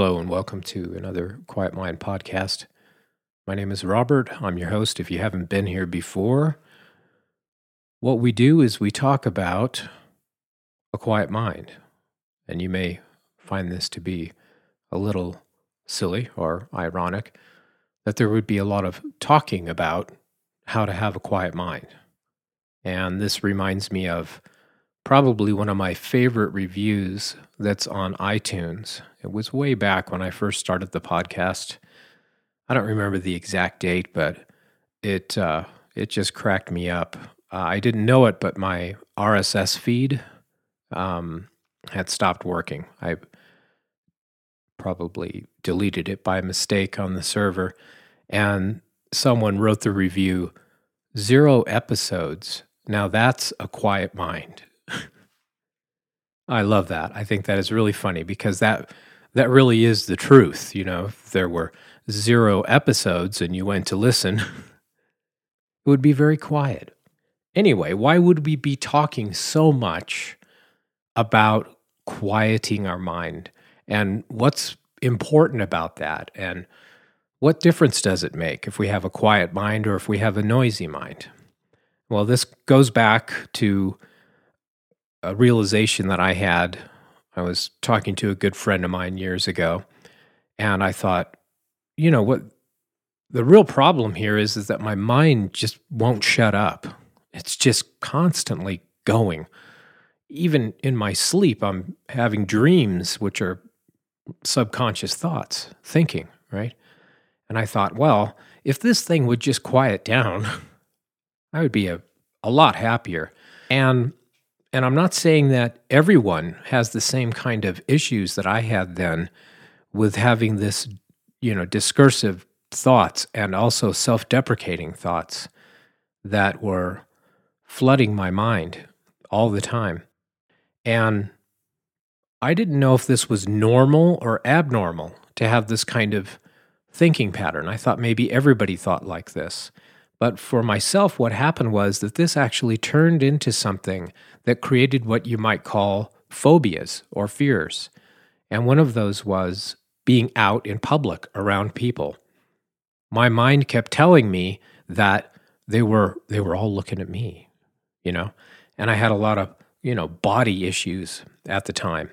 Hello, and welcome to another Quiet Mind podcast. My name is Robert. I'm your host. If you haven't been here before, what we do is we talk about a quiet mind. And you may find this to be a little silly or ironic that there would be a lot of talking about how to have a quiet mind. And this reminds me of probably one of my favorite reviews that's on iTunes. It was way back when I first started the podcast. I don't remember the exact date, but it uh, it just cracked me up. Uh, I didn't know it, but my RSS feed um, had stopped working. I probably deleted it by mistake on the server, and someone wrote the review zero episodes. Now that's a quiet mind. I love that. I think that is really funny because that that really is the truth. You know, if there were zero episodes and you went to listen, it would be very quiet. Anyway, why would we be talking so much about quieting our mind and what's important about that and what difference does it make if we have a quiet mind or if we have a noisy mind? Well, this goes back to a realization that I had. I was talking to a good friend of mine years ago, and I thought, you know what? The real problem here is, is that my mind just won't shut up. It's just constantly going. Even in my sleep, I'm having dreams, which are subconscious thoughts, thinking, right? And I thought, well, if this thing would just quiet down, I would be a, a lot happier. And and I'm not saying that everyone has the same kind of issues that I had then with having this, you know, discursive thoughts and also self-deprecating thoughts that were flooding my mind all the time. And I didn't know if this was normal or abnormal to have this kind of thinking pattern. I thought maybe everybody thought like this. But for myself, what happened was that this actually turned into something that created what you might call phobias or fears. And one of those was being out in public around people. My mind kept telling me that they were they were all looking at me, you know. And I had a lot of, you know, body issues at the time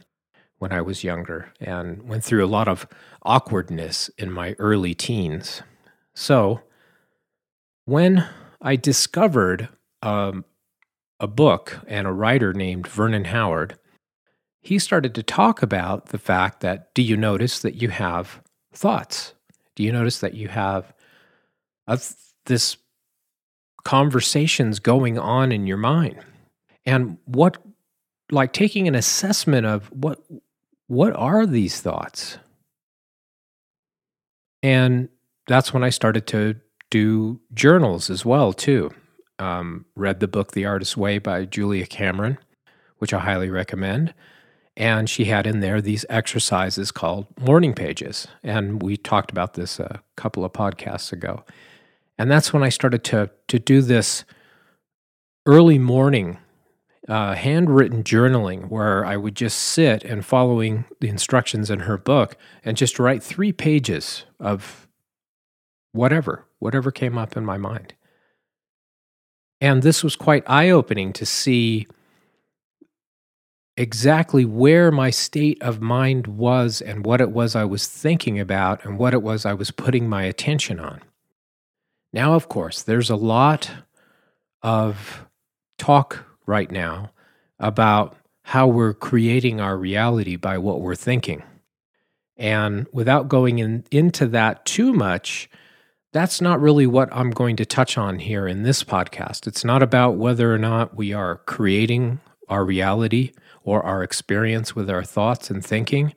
when I was younger and went through a lot of awkwardness in my early teens. So, when I discovered um, a book and a writer named Vernon Howard, he started to talk about the fact that do you notice that you have thoughts? Do you notice that you have a, this conversations going on in your mind? And what like taking an assessment of what what are these thoughts? And that's when I started to do journals as well too. Um, read the book The Artist's Way by Julia Cameron, which I highly recommend. And she had in there these exercises called morning pages. And we talked about this a couple of podcasts ago. And that's when I started to, to do this early morning uh, handwritten journaling where I would just sit and following the instructions in her book and just write three pages of whatever, whatever came up in my mind. And this was quite eye opening to see exactly where my state of mind was and what it was I was thinking about and what it was I was putting my attention on. Now, of course, there's a lot of talk right now about how we're creating our reality by what we're thinking. And without going in, into that too much, that's not really what I'm going to touch on here in this podcast. It's not about whether or not we are creating our reality or our experience with our thoughts and thinking,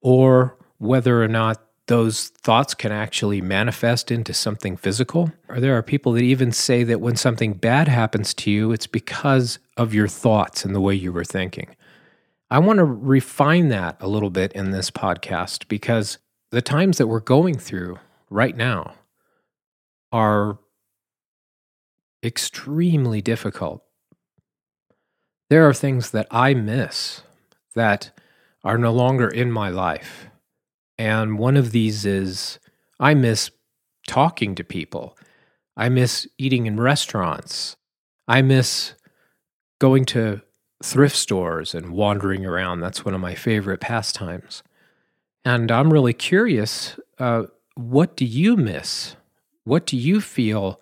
or whether or not those thoughts can actually manifest into something physical. Or there are people that even say that when something bad happens to you, it's because of your thoughts and the way you were thinking. I want to refine that a little bit in this podcast because the times that we're going through right now are extremely difficult. There are things that I miss that are no longer in my life And one of these is I miss talking to people. I miss eating in restaurants. I miss going to thrift stores and wandering around. That's one of my favorite pastimes. And I'm really curious uh, what do you miss? What do you feel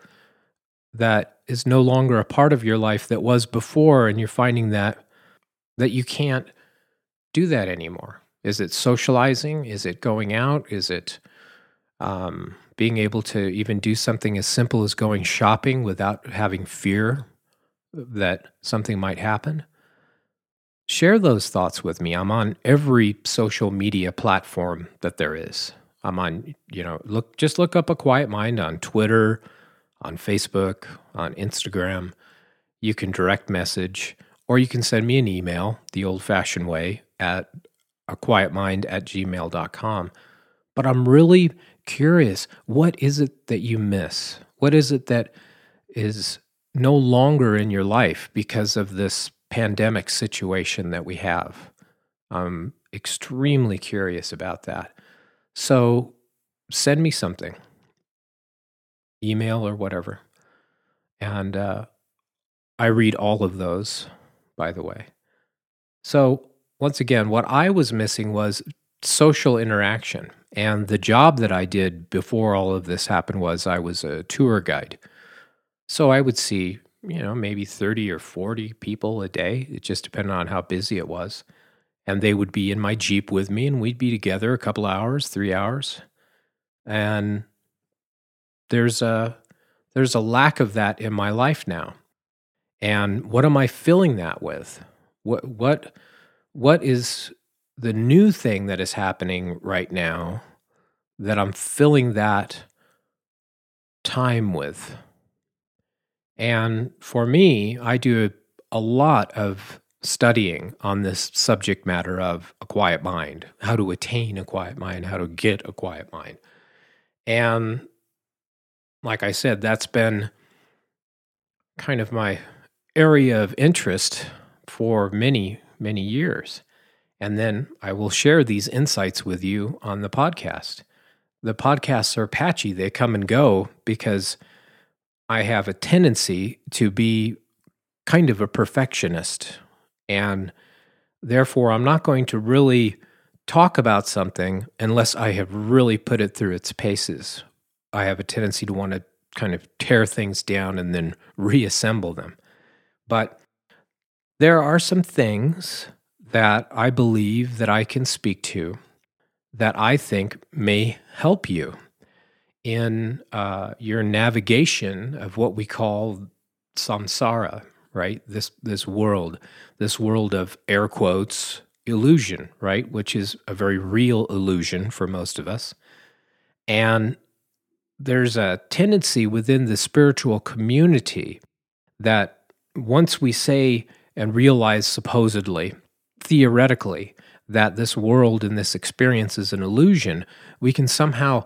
that is no longer a part of your life that was before and you're finding that that you can't do that anymore? Is it socializing? Is it going out? Is it um, being able to even do something as simple as going shopping without having fear that something might happen? Share those thoughts with me. I'm on every social media platform that there is. I'm on, you know, look just look up a quiet mind on Twitter, on Facebook, on Instagram. You can direct message or you can send me an email the old fashioned way at a quiet mind at gmail.com. But I'm really curious what is it that you miss? What is it that is no longer in your life because of this pandemic situation that we have. I'm extremely curious about that. So send me something, email or whatever. And uh, I read all of those, by the way. So, once again, what I was missing was social interaction. And the job that I did before all of this happened was I was a tour guide. So I would see you know, maybe 30 or 40 people a day. It just depended on how busy it was. And they would be in my Jeep with me, and we'd be together a couple hours, three hours. And there's a there's a lack of that in my life now. And what am I filling that with? What what what is the new thing that is happening right now that I'm filling that time with? And for me, I do a a lot of studying on this subject matter of a quiet mind, how to attain a quiet mind, how to get a quiet mind. And like I said, that's been kind of my area of interest for many, many years. And then I will share these insights with you on the podcast. The podcasts are patchy, they come and go because I have a tendency to be kind of a perfectionist. And therefore, I'm not going to really talk about something unless I have really put it through its paces. I have a tendency to want to kind of tear things down and then reassemble them. But there are some things that I believe that I can speak to that I think may help you in uh, your navigation of what we call samsara, right? This this world, this world of air quotes illusion, right? Which is a very real illusion for most of us. And there's a tendency within the spiritual community that once we say and realize supposedly, theoretically, that this world and this experience is an illusion, we can somehow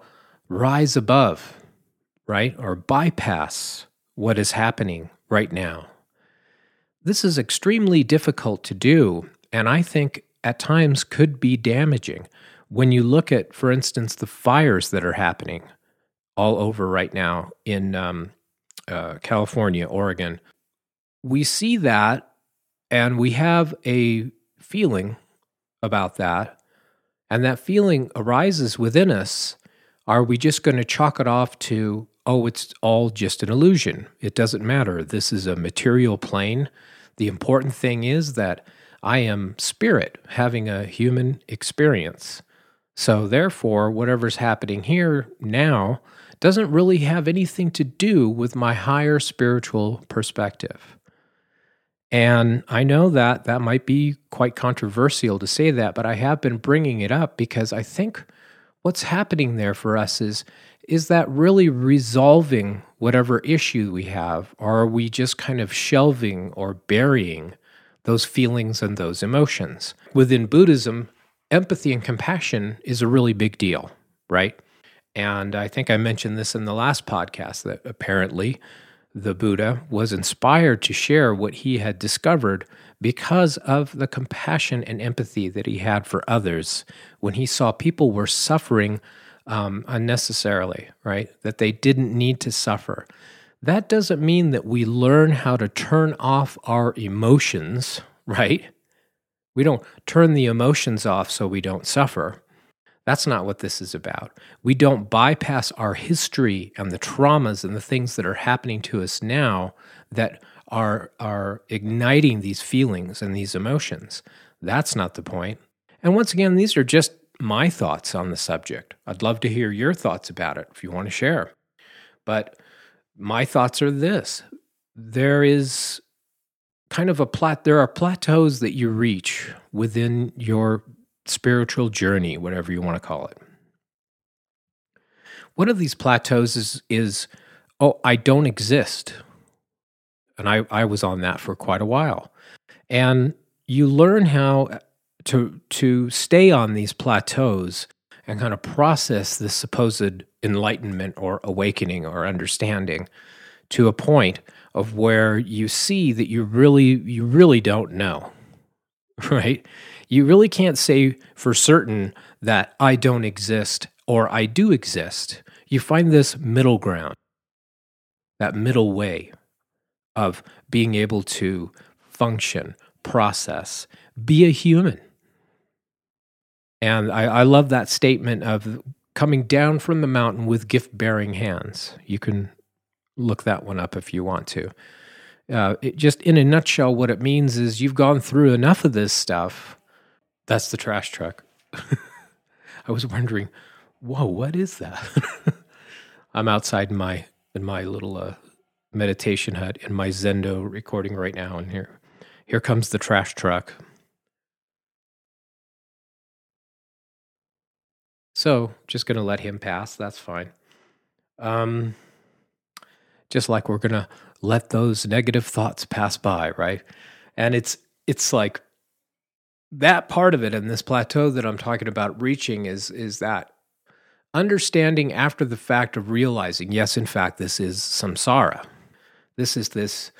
rise above, right? Or bypass what is happening right now. This is extremely difficult to do, and I think at times could be damaging. When you look at, for instance, the fires that are happening all over right now in um, uh, California, Oregon, we see that and we have a feeling about that. And that feeling arises within us are we just going to chalk it off to, oh, it's all just an illusion? It doesn't matter. This is a material plane. The important thing is that I am spirit having a human experience. So, therefore, whatever's happening here now doesn't really have anything to do with my higher spiritual perspective. And I know that that might be quite controversial to say that, but I have been bringing it up because I think what's happening there for us is is that really resolving whatever issue we have or are we just kind of shelving or burying those feelings and those emotions? Within buddhism empathy and compassion is a really big deal right? And i think i mentioned this in the last podcast that apparently the buddha was inspired to share what he had discovered because of the compassion and empathy that he had for others. When he saw people were suffering um, unnecessarily, right? That they didn't need to suffer. That doesn't mean that we learn how to turn off our emotions, right? We don't turn the emotions off so we don't suffer. That's not what this is about. We don't bypass our history and the traumas and the things that are happening to us now that are, are igniting these feelings and these emotions. That's not the point. And once again, these are just my thoughts on the subject. I'd love to hear your thoughts about it if you want to share. But my thoughts are this there is kind of a plat there are plateaus that you reach within your spiritual journey whatever you want to call it one of these plateaus is is oh i don't exist and i i was on that for quite a while and you learn how to to stay on these plateaus and kind of process this supposed enlightenment or awakening or understanding to a point of where you see that you really you really don't know right? You really can't say for certain that i don't exist or i do exist. You find this middle ground that middle way of being able to function process be a human and I, I love that statement of coming down from the mountain with gift bearing hands. You can look that one up if you want to. Uh, just in a nutshell, what it means is you've gone through enough of this stuff. That's the trash truck. I was wondering, whoa, what is that? I'm outside in my in my little uh, meditation hut in my Zendo recording right now, and here here comes the trash truck. So just going to let him pass. That's fine. Um, just like we're going to let those negative thoughts pass by, right? And it's it's like that part of it and this plateau that I'm talking about reaching is is that understanding after the fact of realizing, yes, in fact, this is samsara. This is this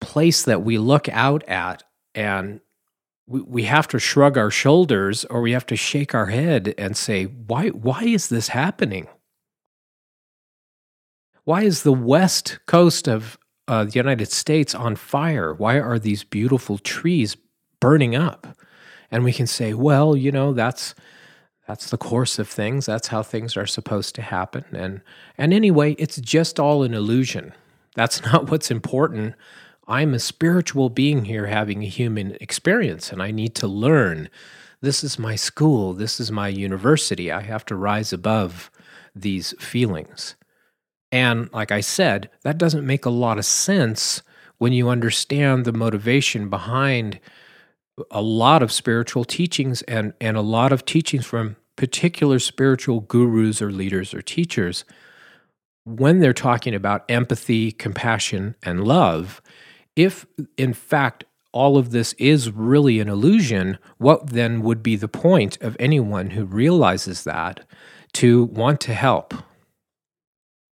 place that we look out at and we, we have to shrug our shoulders or we have to shake our head and say, why, why is this happening? Why is the west coast of uh, the United States on fire? Why are these beautiful trees burning up? And we can say, well, you know, that's that's the course of things. That's how things are supposed to happen. And and anyway, it's just all an illusion. That's not what's important. I'm a spiritual being here having a human experience and I need to learn. This is my school. This is my university. I have to rise above these feelings. And like I said, that doesn't make a lot of sense when you understand the motivation behind a lot of spiritual teachings and, and a lot of teachings from particular spiritual gurus or leaders or teachers. When they're talking about empathy, compassion, and love, if in fact all of this is really an illusion, what then would be the point of anyone who realizes that to want to help?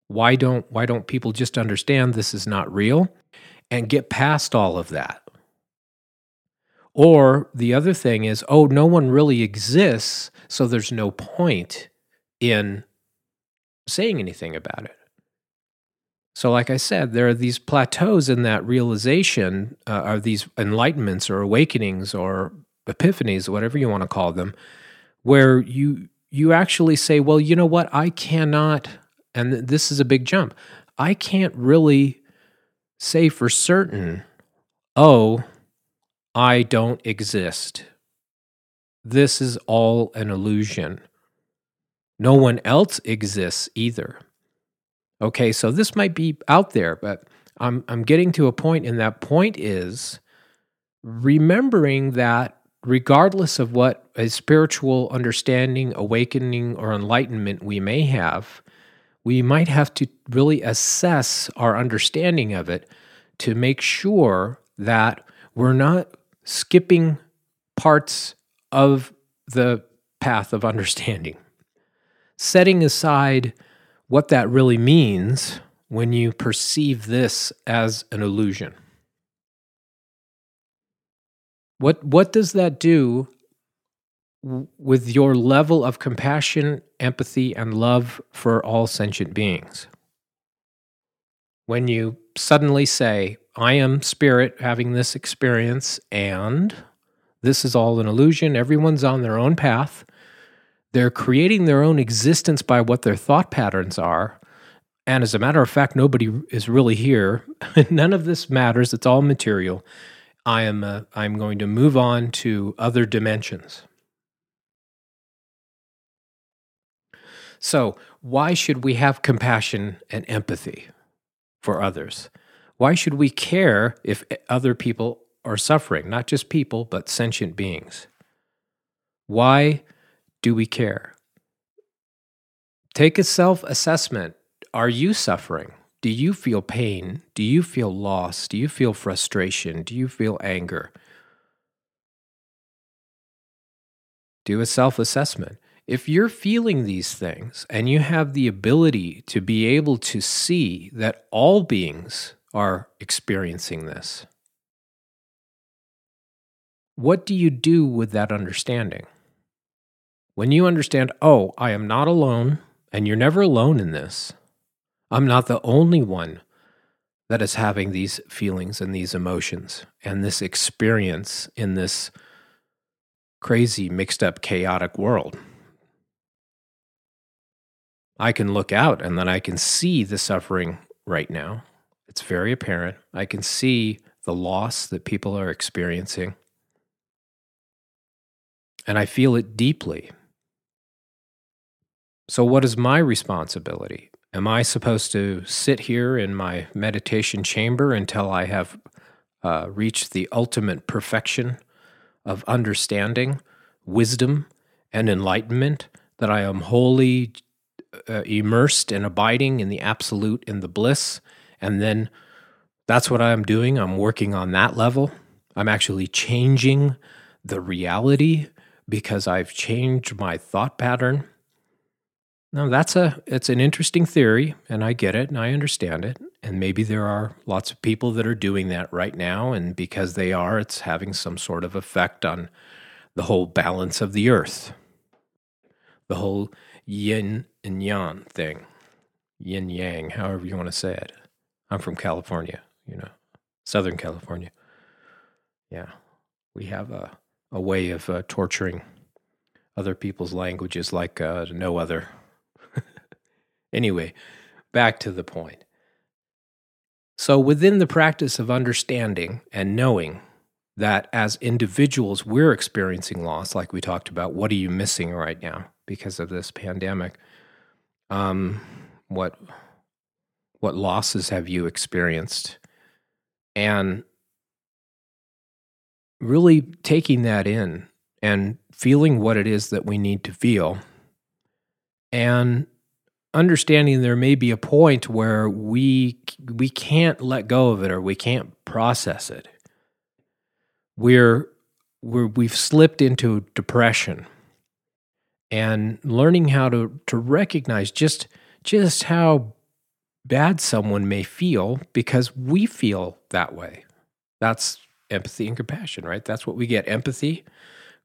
Why don't why don't people just understand this is not real and get past all of that? Or the other thing is, oh, no one really exists, so there's no point in saying anything about it. So, like I said, there are these plateaus in that realization, uh, these enlightenments or awakenings or epiphanies, whatever you want to call them, where you you actually say, well, you know what, I cannot, and this is a big jump. I can't really say for certain, oh, I don't exist. This is all an illusion. No one else exists either. Okay, so this might be out there, but I'm I'm getting to a point and that point is remembering that regardless of what a spiritual understanding, awakening or enlightenment we may have, we might have to really assess our understanding of it to make sure that we're not skipping parts of the path of understanding. Setting aside what that really means when you perceive this as an illusion. What what does that do with your level of compassion, empathy, and love for all sentient beings? When you suddenly say, I am spirit having this experience, and this is all an illusion, everyone's on their own path. They're creating their own existence by what their thought patterns are. And as a matter of fact, nobody is really here. None of this matters. It's all material. I am uh, I'm going to move on to other dimensions. So, why should we have compassion and empathy for others? Why should we care if other people are suffering, not just people, but sentient beings? Why do we care? Take a self assessment. Are you suffering? Do you feel pain? Do you feel loss? Do you feel frustration? Do you feel anger? Do a self assessment. If you're feeling these things and you have the ability to be able to see that all beings are experiencing this, what do you do with that understanding? When you understand, oh, I am not alone, and you're never alone in this, I'm not the only one that is having these feelings and these emotions and this experience in this crazy, mixed up, chaotic world. I can look out and then I can see the suffering right now. It's very apparent. I can see the loss that people are experiencing. And I feel it deeply. So, what is my responsibility? Am I supposed to sit here in my meditation chamber until I have uh, reached the ultimate perfection of understanding, wisdom, and enlightenment? That I am wholly uh, immersed and abiding in the absolute, in the bliss. And then that's what I'm doing. I'm working on that level. I'm actually changing the reality because I've changed my thought pattern now that's a it's an interesting theory, and I get it and I understand it. And maybe there are lots of people that are doing that right now, and because they are, it's having some sort of effect on the whole balance of the earth. The whole yin and yang thing. Yin yang, however you want to say it. I'm from California, you know, Southern California. Yeah. We have a, a way of uh, torturing other people's languages like uh, no other. Anyway, back to the point. So, within the practice of understanding and knowing that as individuals we're experiencing loss, like we talked about, what are you missing right now because of this pandemic? Um, what what losses have you experienced? And really taking that in and feeling what it is that we need to feel and understanding there may be a point where we we can't let go of it or we can't process it. We're we're we've slipped into depression and learning how to to recognize just just how bad someone may feel because we feel that way. That's empathy and compassion, right? That's what we get empathy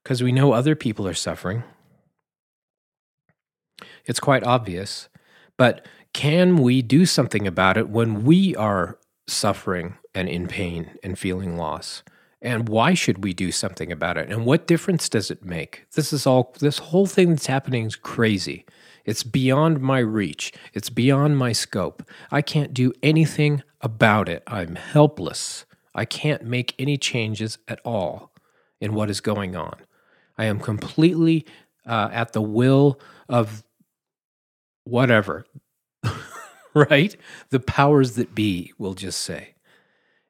because we know other people are suffering. It's quite obvious. But can we do something about it when we are suffering and in pain and feeling loss? And why should we do something about it? And what difference does it make? This is all, this whole thing that's happening is crazy. It's beyond my reach. It's beyond my scope. I can't do anything about it. I'm helpless. I can't make any changes at all in what is going on. I am completely uh, at the will of whatever, right? The powers that be will just say.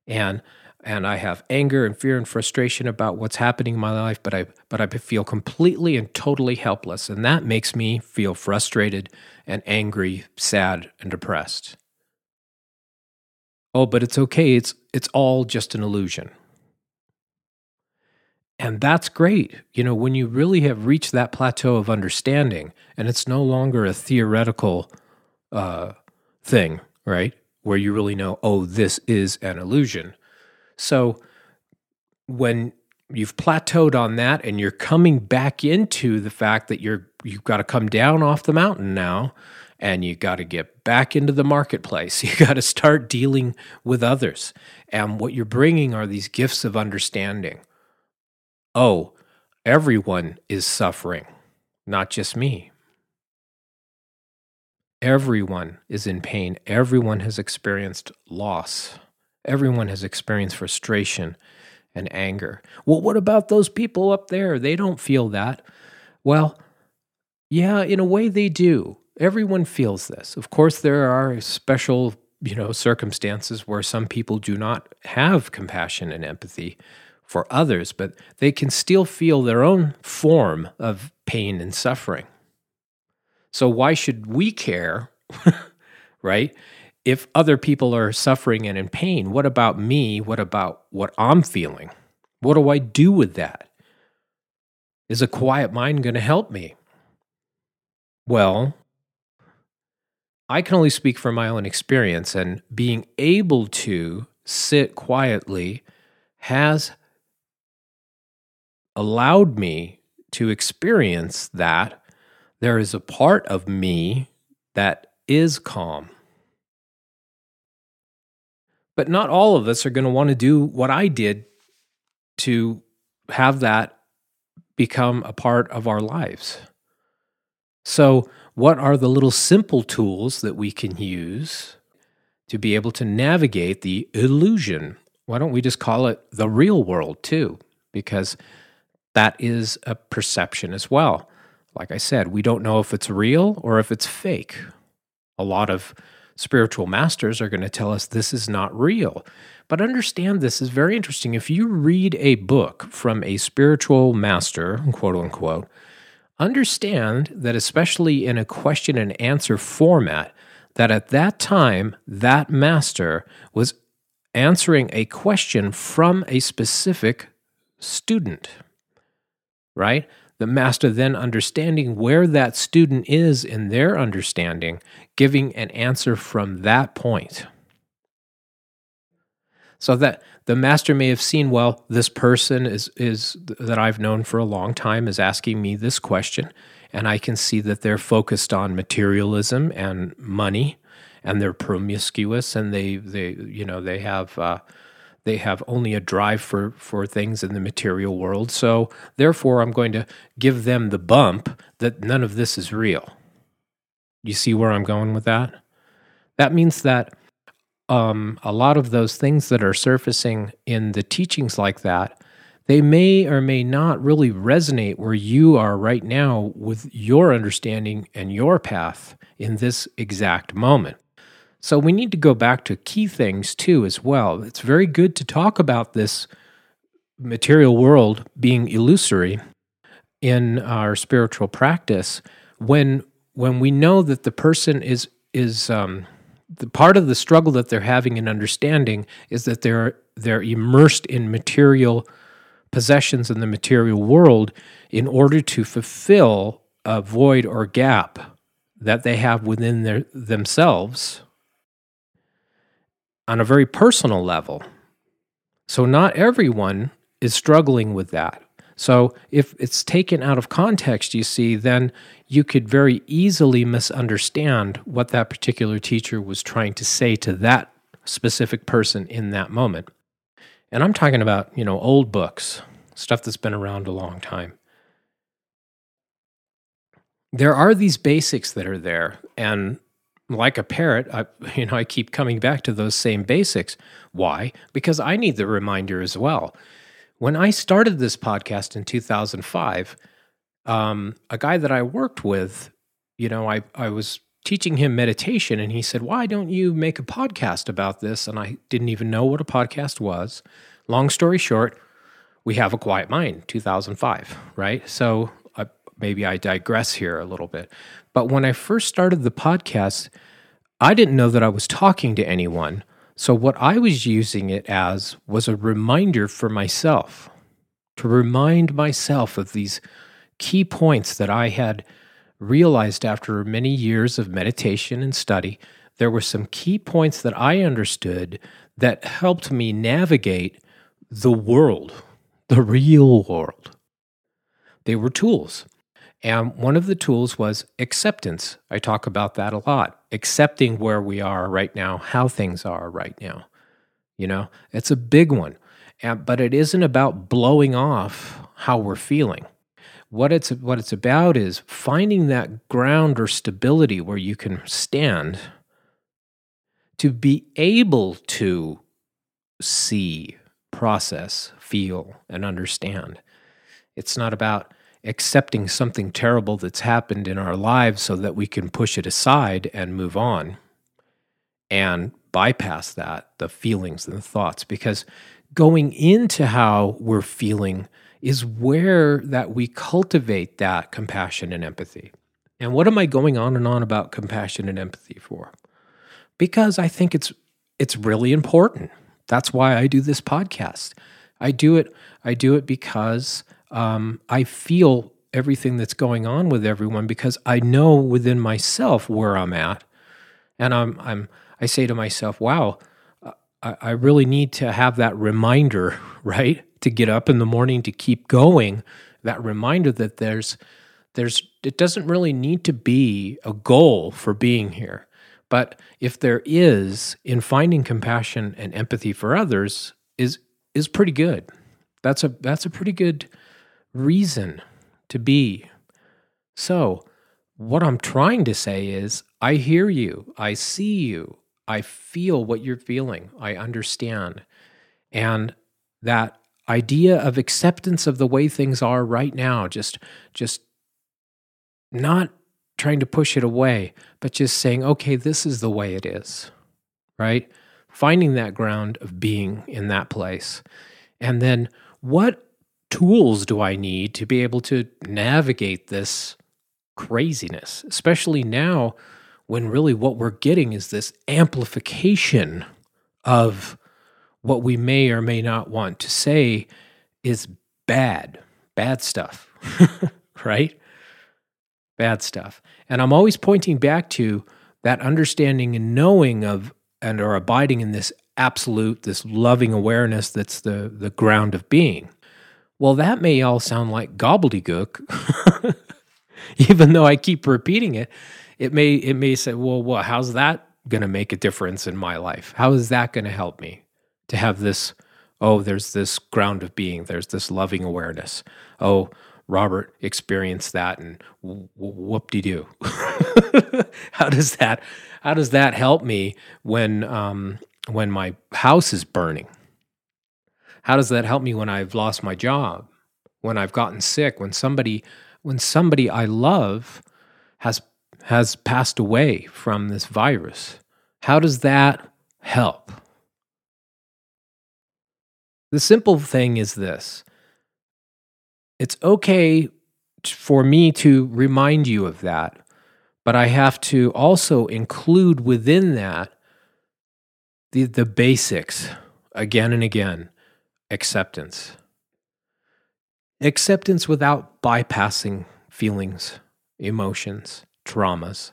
And and I have anger and fear and frustration about what's happening in my life, but I but I feel completely and totally helpless, and that makes me feel frustrated and angry, sad and depressed. Oh, but it's okay. It's it's all just an illusion. And that's great. You know, when you really have reached that plateau of understanding and it's no longer a theoretical uh, thing, right? Where you really know, oh, this is an illusion. So when you've plateaued on that and you're coming back into the fact that you're you've got to come down off the mountain now and you got to get back into the marketplace. You got to start dealing with others. And what you're bringing are these gifts of understanding. Oh, everyone is suffering, not just me. Everyone is in pain. Everyone has experienced loss. Everyone has experienced frustration and anger. Well, what about those people up there? They don't feel that. Well, yeah, in a way they do. Everyone feels this. Of course, there are special, you know, circumstances where some people do not have compassion and empathy for others, but they can still feel their own form of pain and suffering. So why should we care, right? if other people are suffering and in pain, what about me? What about what I'm feeling? What do I do with that? Is a quiet mind going to help me? Well, I can only speak from my own experience, and being able to sit quietly has allowed me to experience that there is a part of me that is calm but not all of us are going to want to do what I did to have that become a part of our lives. So, what are the little simple tools that we can use to be able to navigate the illusion? Why don't we just call it the real world too? Because that is a perception as well. Like I said, we don't know if it's real or if it's fake. A lot of spiritual masters are going to tell us this is not real. But understand this is very interesting. If you read a book from a spiritual master, quote unquote, understand that, especially in a question and answer format, that at that time, that master was answering a question from a specific student, right? the master then understanding where that student is in their understanding, giving an answer from that point. So that the master may have seen, well, this person is, is that I've known for a long time is asking me this question, and I can see that they're focused on materialism and money, and they're promiscuous, and they they you know they have uh, they have only a drive for, for things in the material world. So, therefore, I'm going to give them the bump that none of this is real. You see where I'm going with that? That means that um, a lot of those things that are surfacing in the teachings like that, they may or may not really resonate where you are right now with your understanding and your path in this exact moment. So we need to go back to key things too, as well. It's very good to talk about this material world being illusory in our spiritual practice when when we know that the person is is um, the part of the struggle that they're having in understanding is that they're they're immersed in material possessions in the material world in order to fulfill a void or gap that they have within their themselves on a very personal level. So, not everyone is struggling with that. So, if it's taken out of context, you see, then you could very easily misunderstand what that particular teacher was trying to say to that specific person in that moment. And I'm talking about, you know, old books, stuff that's been around a long time. There are these basics that are there, and like a parrot, I, you know, I keep coming back to those same basics. Why? Because I need the reminder as well. When I started this podcast in 2005, um, a guy that I worked with, you know, I, I was teaching him meditation and he said, Why don't you make a podcast about this? And I didn't even know what a podcast was. Long story short, we have a quiet mind, 2005, right? So maybe I digress here a little bit. But when I first started the podcast, I didn't know that I was talking to anyone. So, what I was using it as was a reminder for myself to remind myself of these key points that I had realized after many years of meditation and study. There were some key points that I understood that helped me navigate the world, the real world. They were tools. And one of the tools was acceptance. I talk about that a lot. Accepting where we are right now, how things are right now. You know, it's a big one. And, but it isn't about blowing off how we're feeling. What it's what it's about is finding that ground or stability where you can stand to be able to see, process, feel, and understand. It's not about accepting something terrible that's happened in our lives so that we can push it aside and move on and bypass that, the feelings and the thoughts, because going into how we're feeling is where that we cultivate that compassion and empathy. And what am I going on and on about compassion and empathy for? Because I think it's it's really important. That's why I do this podcast. I do it. I do it because um, I feel everything that's going on with everyone because I know within myself where I'm at, and I'm I'm I say to myself, "Wow, I, I really need to have that reminder, right, to get up in the morning to keep going. That reminder that there's there's it doesn't really need to be a goal for being here." But if there is in finding compassion and empathy for others is is pretty good. That's a that's a pretty good reason to be. So, what I'm trying to say is I hear you, I see you, I feel what you're feeling, I understand. And that idea of acceptance of the way things are right now, just just not trying to push it away, but just saying, okay, this is the way it is, right? Finding that ground of being in that place. And then what tools do I need to be able to navigate this craziness, especially now when really what we're getting is this amplification of what we may or may not want to say is bad, bad stuff, right? Bad stuff. And I'm always pointing back to that understanding and knowing of and are abiding in this absolute, this loving awareness that's the, the ground of being. Well, that may all sound like gobbledygook, even though I keep repeating it. It may it may say, well, well, how's that going to make a difference in my life? How is that going to help me to have this? Oh, there's this ground of being. There's this loving awareness. Oh, Robert experienced that, and whoop de doo. how does that? How does that help me when um, when my house is burning? How does that help me when I've lost my job? When I've gotten sick? When somebody when somebody I love has has passed away from this virus? How does that help? The simple thing is this. It's okay for me to remind you of that, but I have to also include within that the, the basics again and again acceptance. Acceptance without bypassing feelings, emotions, traumas.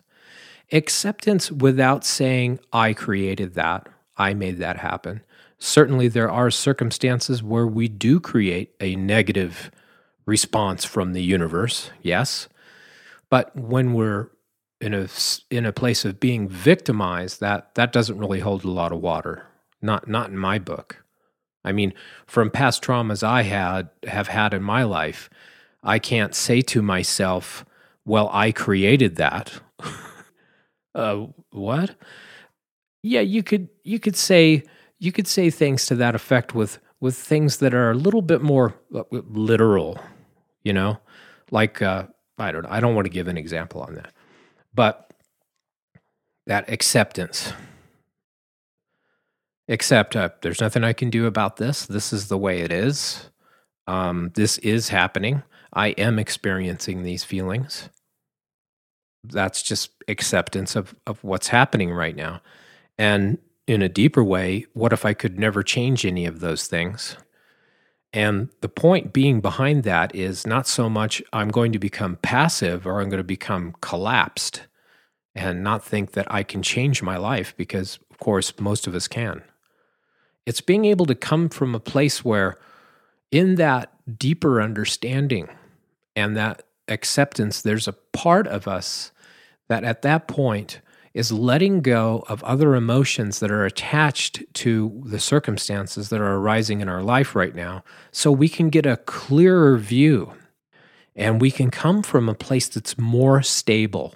Acceptance without saying, I created that, I made that happen. Certainly, there are circumstances where we do create a negative response from the universe, yes. But when we're in a in a place of being victimized, that that doesn't really hold a lot of water. Not not in my book. I mean, from past traumas I had have had in my life, I can't say to myself, "Well, I created that." uh, what? Yeah, you could you could say you could say things to that effect with with things that are a little bit more uh, literal, you know, like uh, I don't I don't want to give an example on that, but that acceptance. Except uh, there's nothing I can do about this. This is the way it is. Um, this is happening. I am experiencing these feelings. That's just acceptance of, of what's happening right now. And in a deeper way, what if I could never change any of those things? And the point being behind that is not so much I'm going to become passive or I'm going to become collapsed and not think that I can change my life because, of course, most of us can. It's being able to come from a place where in that deeper understanding and that acceptance, there's a part of us that at that point is letting go of other emotions that are attached to the circumstances that are arising in our life right now so we can get a clearer view and we can come from a place that's more stable.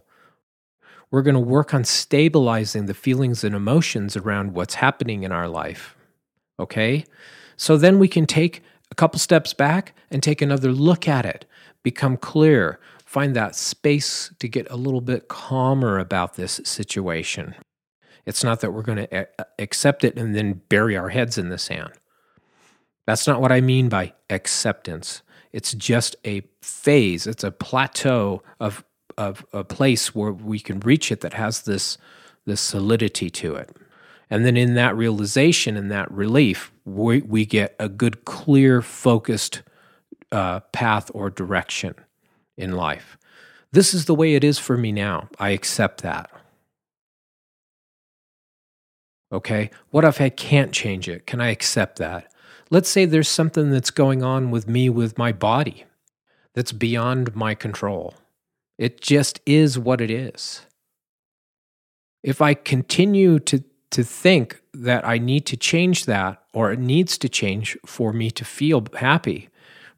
We're going to work on stabilizing the feelings and emotions around what's happening in our life. Okay? So then we can take a couple steps back and take another look at it, become clear, find that space to get a little bit calmer about this situation. It's not that we're going to accept it and then bury our heads in the sand. That's not what I mean by acceptance. It's just a phase, it's a plateau of, of a place where we can reach it that has this, this solidity to it. And then in that realization and that relief, we, we get a good, clear, focused uh, path or direction in life. This is the way it is for me now. I accept that. Okay? What if I can't change it? Can I accept that? Let's say there's something that's going on with me with my body that's beyond my control. It just is what it is. If I continue to, to think that I need to change that or it needs to change for me to feel happy,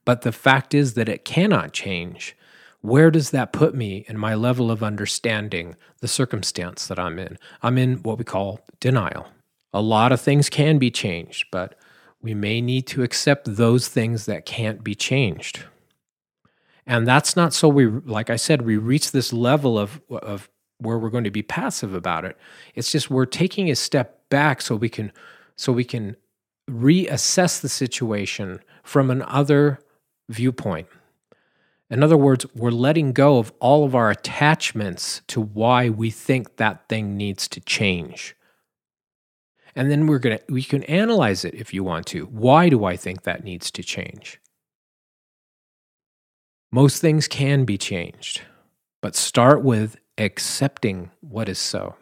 but the fact is that it cannot change, where does that put me in my level of understanding the circumstance that I'm in? I'm in what we call denial. A lot of things can be changed, but we may need to accept those things that can't be changed. And that's not so we, like I said, we reach this level of, of where we're going to be passive about it. It's just we're taking a step back so we can, so we can reassess the situation from another viewpoint. In other words, we're letting go of all of our attachments to why we think that thing needs to change. And then we're going to we can analyze it if you want to. Why do I think that needs to change? Most things can be changed, but start with accepting what is so.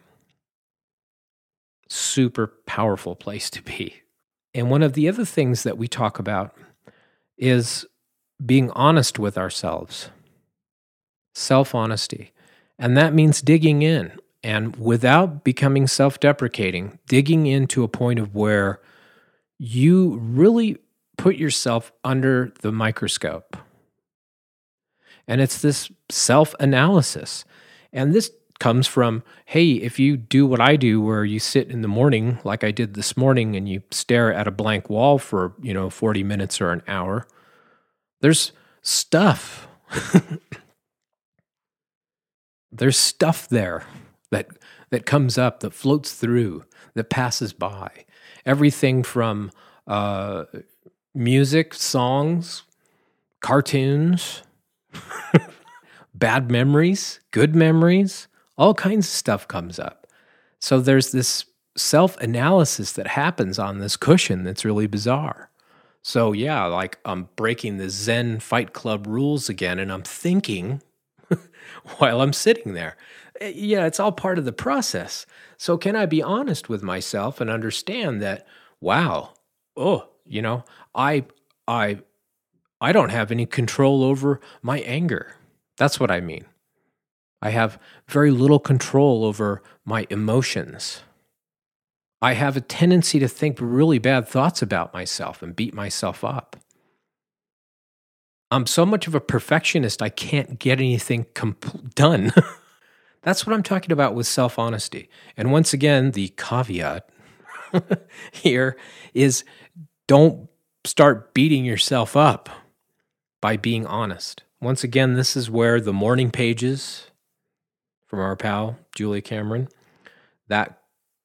Super powerful place to be. And one of the other things that we talk about is being honest with ourselves, self honesty. And that means digging in and without becoming self deprecating, digging into a point of where you really put yourself under the microscope. And it's this self analysis. And this comes from hey, if you do what I do, where you sit in the morning, like I did this morning, and you stare at a blank wall for, you know, 40 minutes or an hour, there's stuff. There's stuff there that that comes up, that floats through, that passes by. Everything from uh, music, songs, cartoons, bad memories, good memories, all kinds of stuff comes up. So there's this self analysis that happens on this cushion that's really bizarre. So yeah, like I'm breaking the Zen Fight Club rules again, and I'm thinking while I'm sitting there. Eh, yeah, it's all part of the process. So can I be honest with myself and understand that? Wow, oh, you know, I, I, I don't have any control over my anger. That's what I mean. I have very little control over my emotions. I have a tendency to think really bad thoughts about myself and beat myself up. I'm so much of a perfectionist, I can't get anything comp- done. That's what I'm talking about with self honesty. And once again, the caveat here is don't start beating yourself up by being honest. Once again, this is where the morning pages from our pal, Julia Cameron, that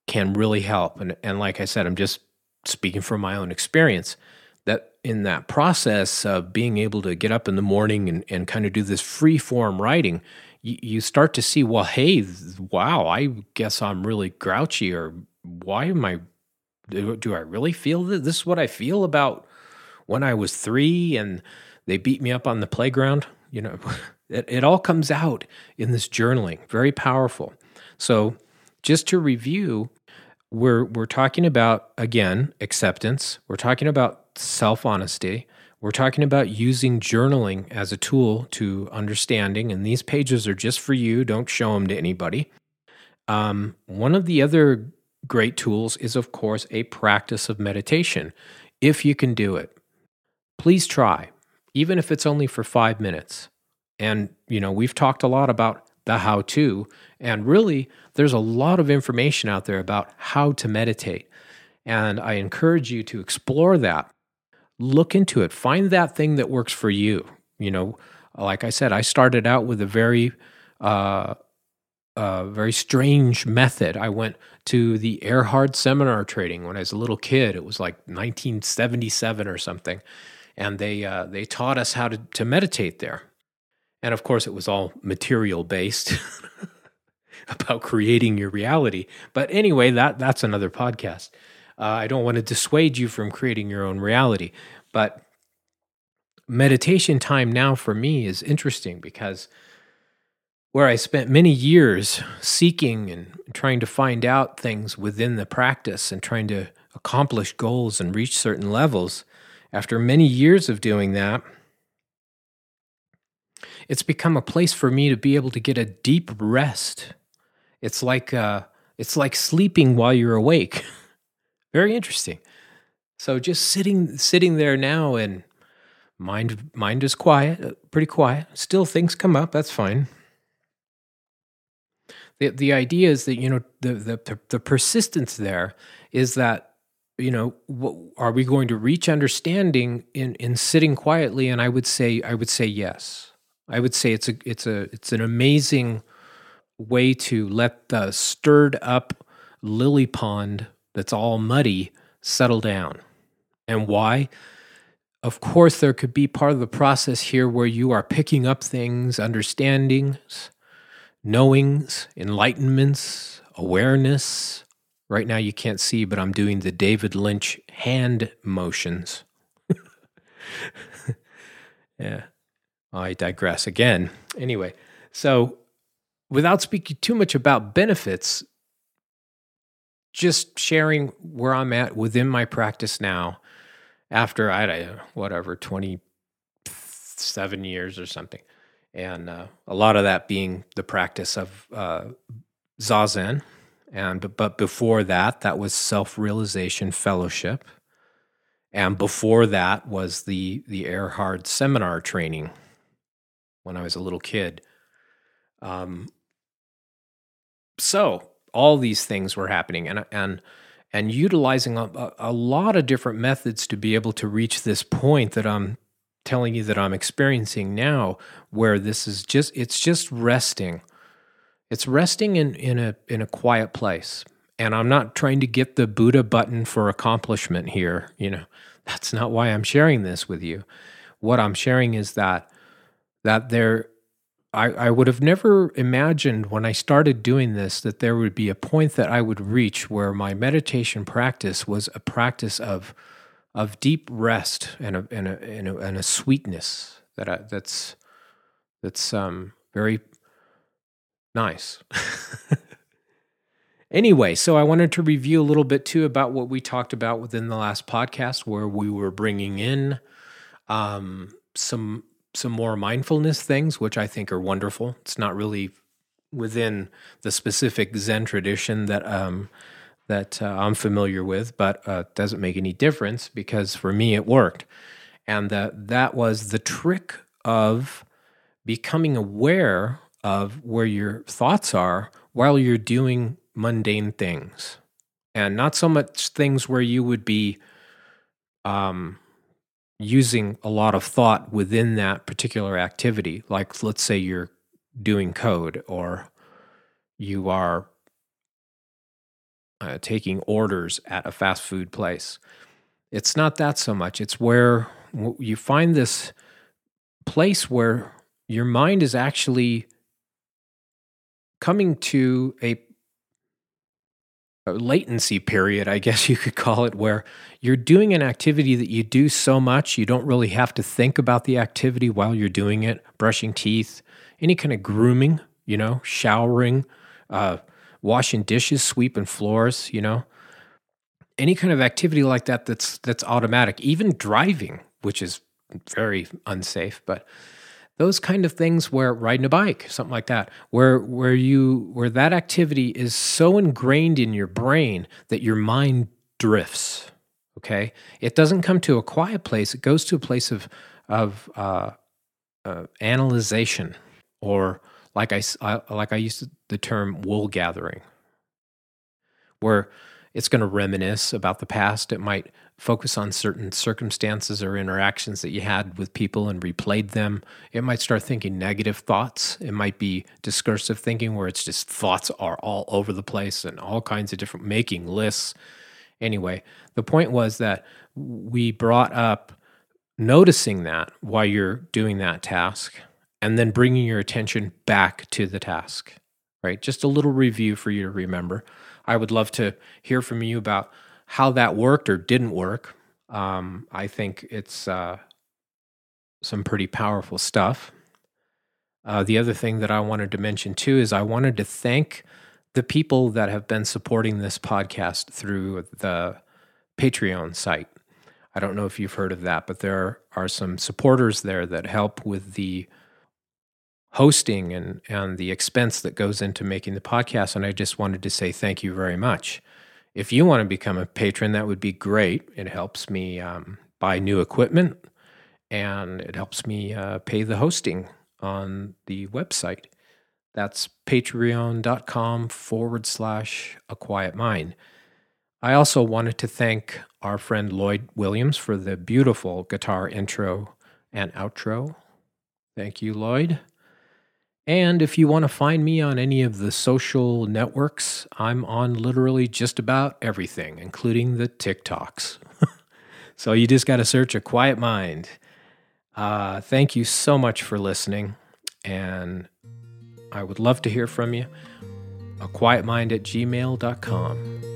can really help. And, and like I said, I'm just speaking from my own experience that in that process of being able to get up in the morning and, and kind of do this free form writing, you, you start to see, well, hey, wow, I guess I'm really grouchy, or why am I, do, do I really feel that this is what I feel about when I was three and they beat me up on the playground? You know, it, it all comes out in this journaling, very powerful. So, just to review, we're we're talking about again acceptance. We're talking about self honesty. We're talking about using journaling as a tool to understanding, and these pages are just for you. Don't show them to anybody. Um, one of the other great tools is, of course, a practice of meditation. If you can do it, please try, even if it's only for five minutes. And, you know, we've talked a lot about the how to, and really, there's a lot of information out there about how to meditate. And I encourage you to explore that. Look into it. Find that thing that works for you. You know, like I said, I started out with a very, uh, very strange method. I went to the Erhard seminar training when I was a little kid. It was like 1977 or something, and they uh, they taught us how to to meditate there. And of course, it was all material based about creating your reality. But anyway, that that's another podcast. Uh, I don't want to dissuade you from creating your own reality, but meditation time now for me is interesting because where I spent many years seeking and trying to find out things within the practice and trying to accomplish goals and reach certain levels, after many years of doing that, it's become a place for me to be able to get a deep rest. It's like uh, it's like sleeping while you're awake. Very interesting. So just sitting sitting there now and mind mind is quiet, uh, pretty quiet. Still things come up, that's fine. The the idea is that you know the the the persistence there is that you know are we going to reach understanding in in sitting quietly and I would say I would say yes. I would say it's a it's a it's an amazing way to let the stirred up lily pond that's all muddy settle down. And why? Of course, there could be part of the process here where you are picking up things, understandings, knowings, enlightenments, awareness. Right now, you can't see, but I'm doing the David Lynch hand motions. yeah, I digress again. Anyway, so without speaking too much about benefits, just sharing where I'm at within my practice now after I whatever 27 years or something. And uh, a lot of that being the practice of uh, Zazen. And but before that, that was self-realization fellowship. And before that was the the Erhard seminar training when I was a little kid. Um, so all these things were happening and and and utilizing a, a lot of different methods to be able to reach this point that I'm telling you that I'm experiencing now where this is just it's just resting it's resting in in a in a quiet place. And I'm not trying to get the Buddha button for accomplishment here you know. That's not why I'm sharing this with you. What I'm sharing is that that there I, I would have never imagined when I started doing this that there would be a point that I would reach where my meditation practice was a practice of of deep rest and a and a and a, and a sweetness that I, that's that's um very nice. anyway, so I wanted to review a little bit too about what we talked about within the last podcast, where we were bringing in um, some some more mindfulness things, which I think are wonderful. It's not really within the specific Zen tradition that um, that uh, I'm familiar with, but uh, doesn't make any difference because for me it worked, and that that was the trick of becoming aware of where your thoughts are while you're doing mundane things, and not so much things where you would be um, using a lot of thought within that particular activity. Like, let's say you're doing code or you are uh, taking orders at a fast food place. It's not that so much. It's where you find this place where your mind is actually coming to a a latency period, I guess you could call it, where you're doing an activity that you do so much, you don't really have to think about the activity while you're doing it, brushing teeth, any kind of grooming, you know, showering, uh, washing dishes, sweeping floors, you know, any kind of activity like that that's that's automatic, even driving, which is very unsafe, but those kind of things where riding a bike, something like that, where where you where that activity is so ingrained in your brain that your mind drifts. Okay, it doesn't come to a quiet place; it goes to a place of of uh, uh, analyzation, or like I, I like I used the term wool gathering, where it's going to reminisce about the past. It might focus on certain circumstances or interactions that you had with people and replayed them. It might start thinking negative thoughts. It might be discursive thinking where it's just thoughts are all over the place and all kinds of different making lists. Anyway, the point was that we brought up noticing that while you're doing that task and then bringing your attention back to the task, right? Just a little review for you to remember. I would love to hear from you about how that worked or didn't work. Um, I think it's uh, some pretty powerful stuff. Uh, the other thing that I wanted to mention too is I wanted to thank the people that have been supporting this podcast through the Patreon site. I don't know if you've heard of that, but there are some supporters there that help with the hosting and, and the expense that goes into making the podcast. And I just wanted to say thank you very much. If you want to become a patron, that would be great. It helps me um, buy new equipment and it helps me uh, pay the hosting on the website. That's patreon.com forward slash a quiet mind. I also wanted to thank our friend Lloyd Williams for the beautiful guitar intro and outro. Thank you, Lloyd. And if you want to find me on any of the social networks, I'm on literally just about everything, including the TikToks. so you just got to search A Quiet Mind. Uh, thank you so much for listening. And I would love to hear from you. A quiet mind at gmail.com.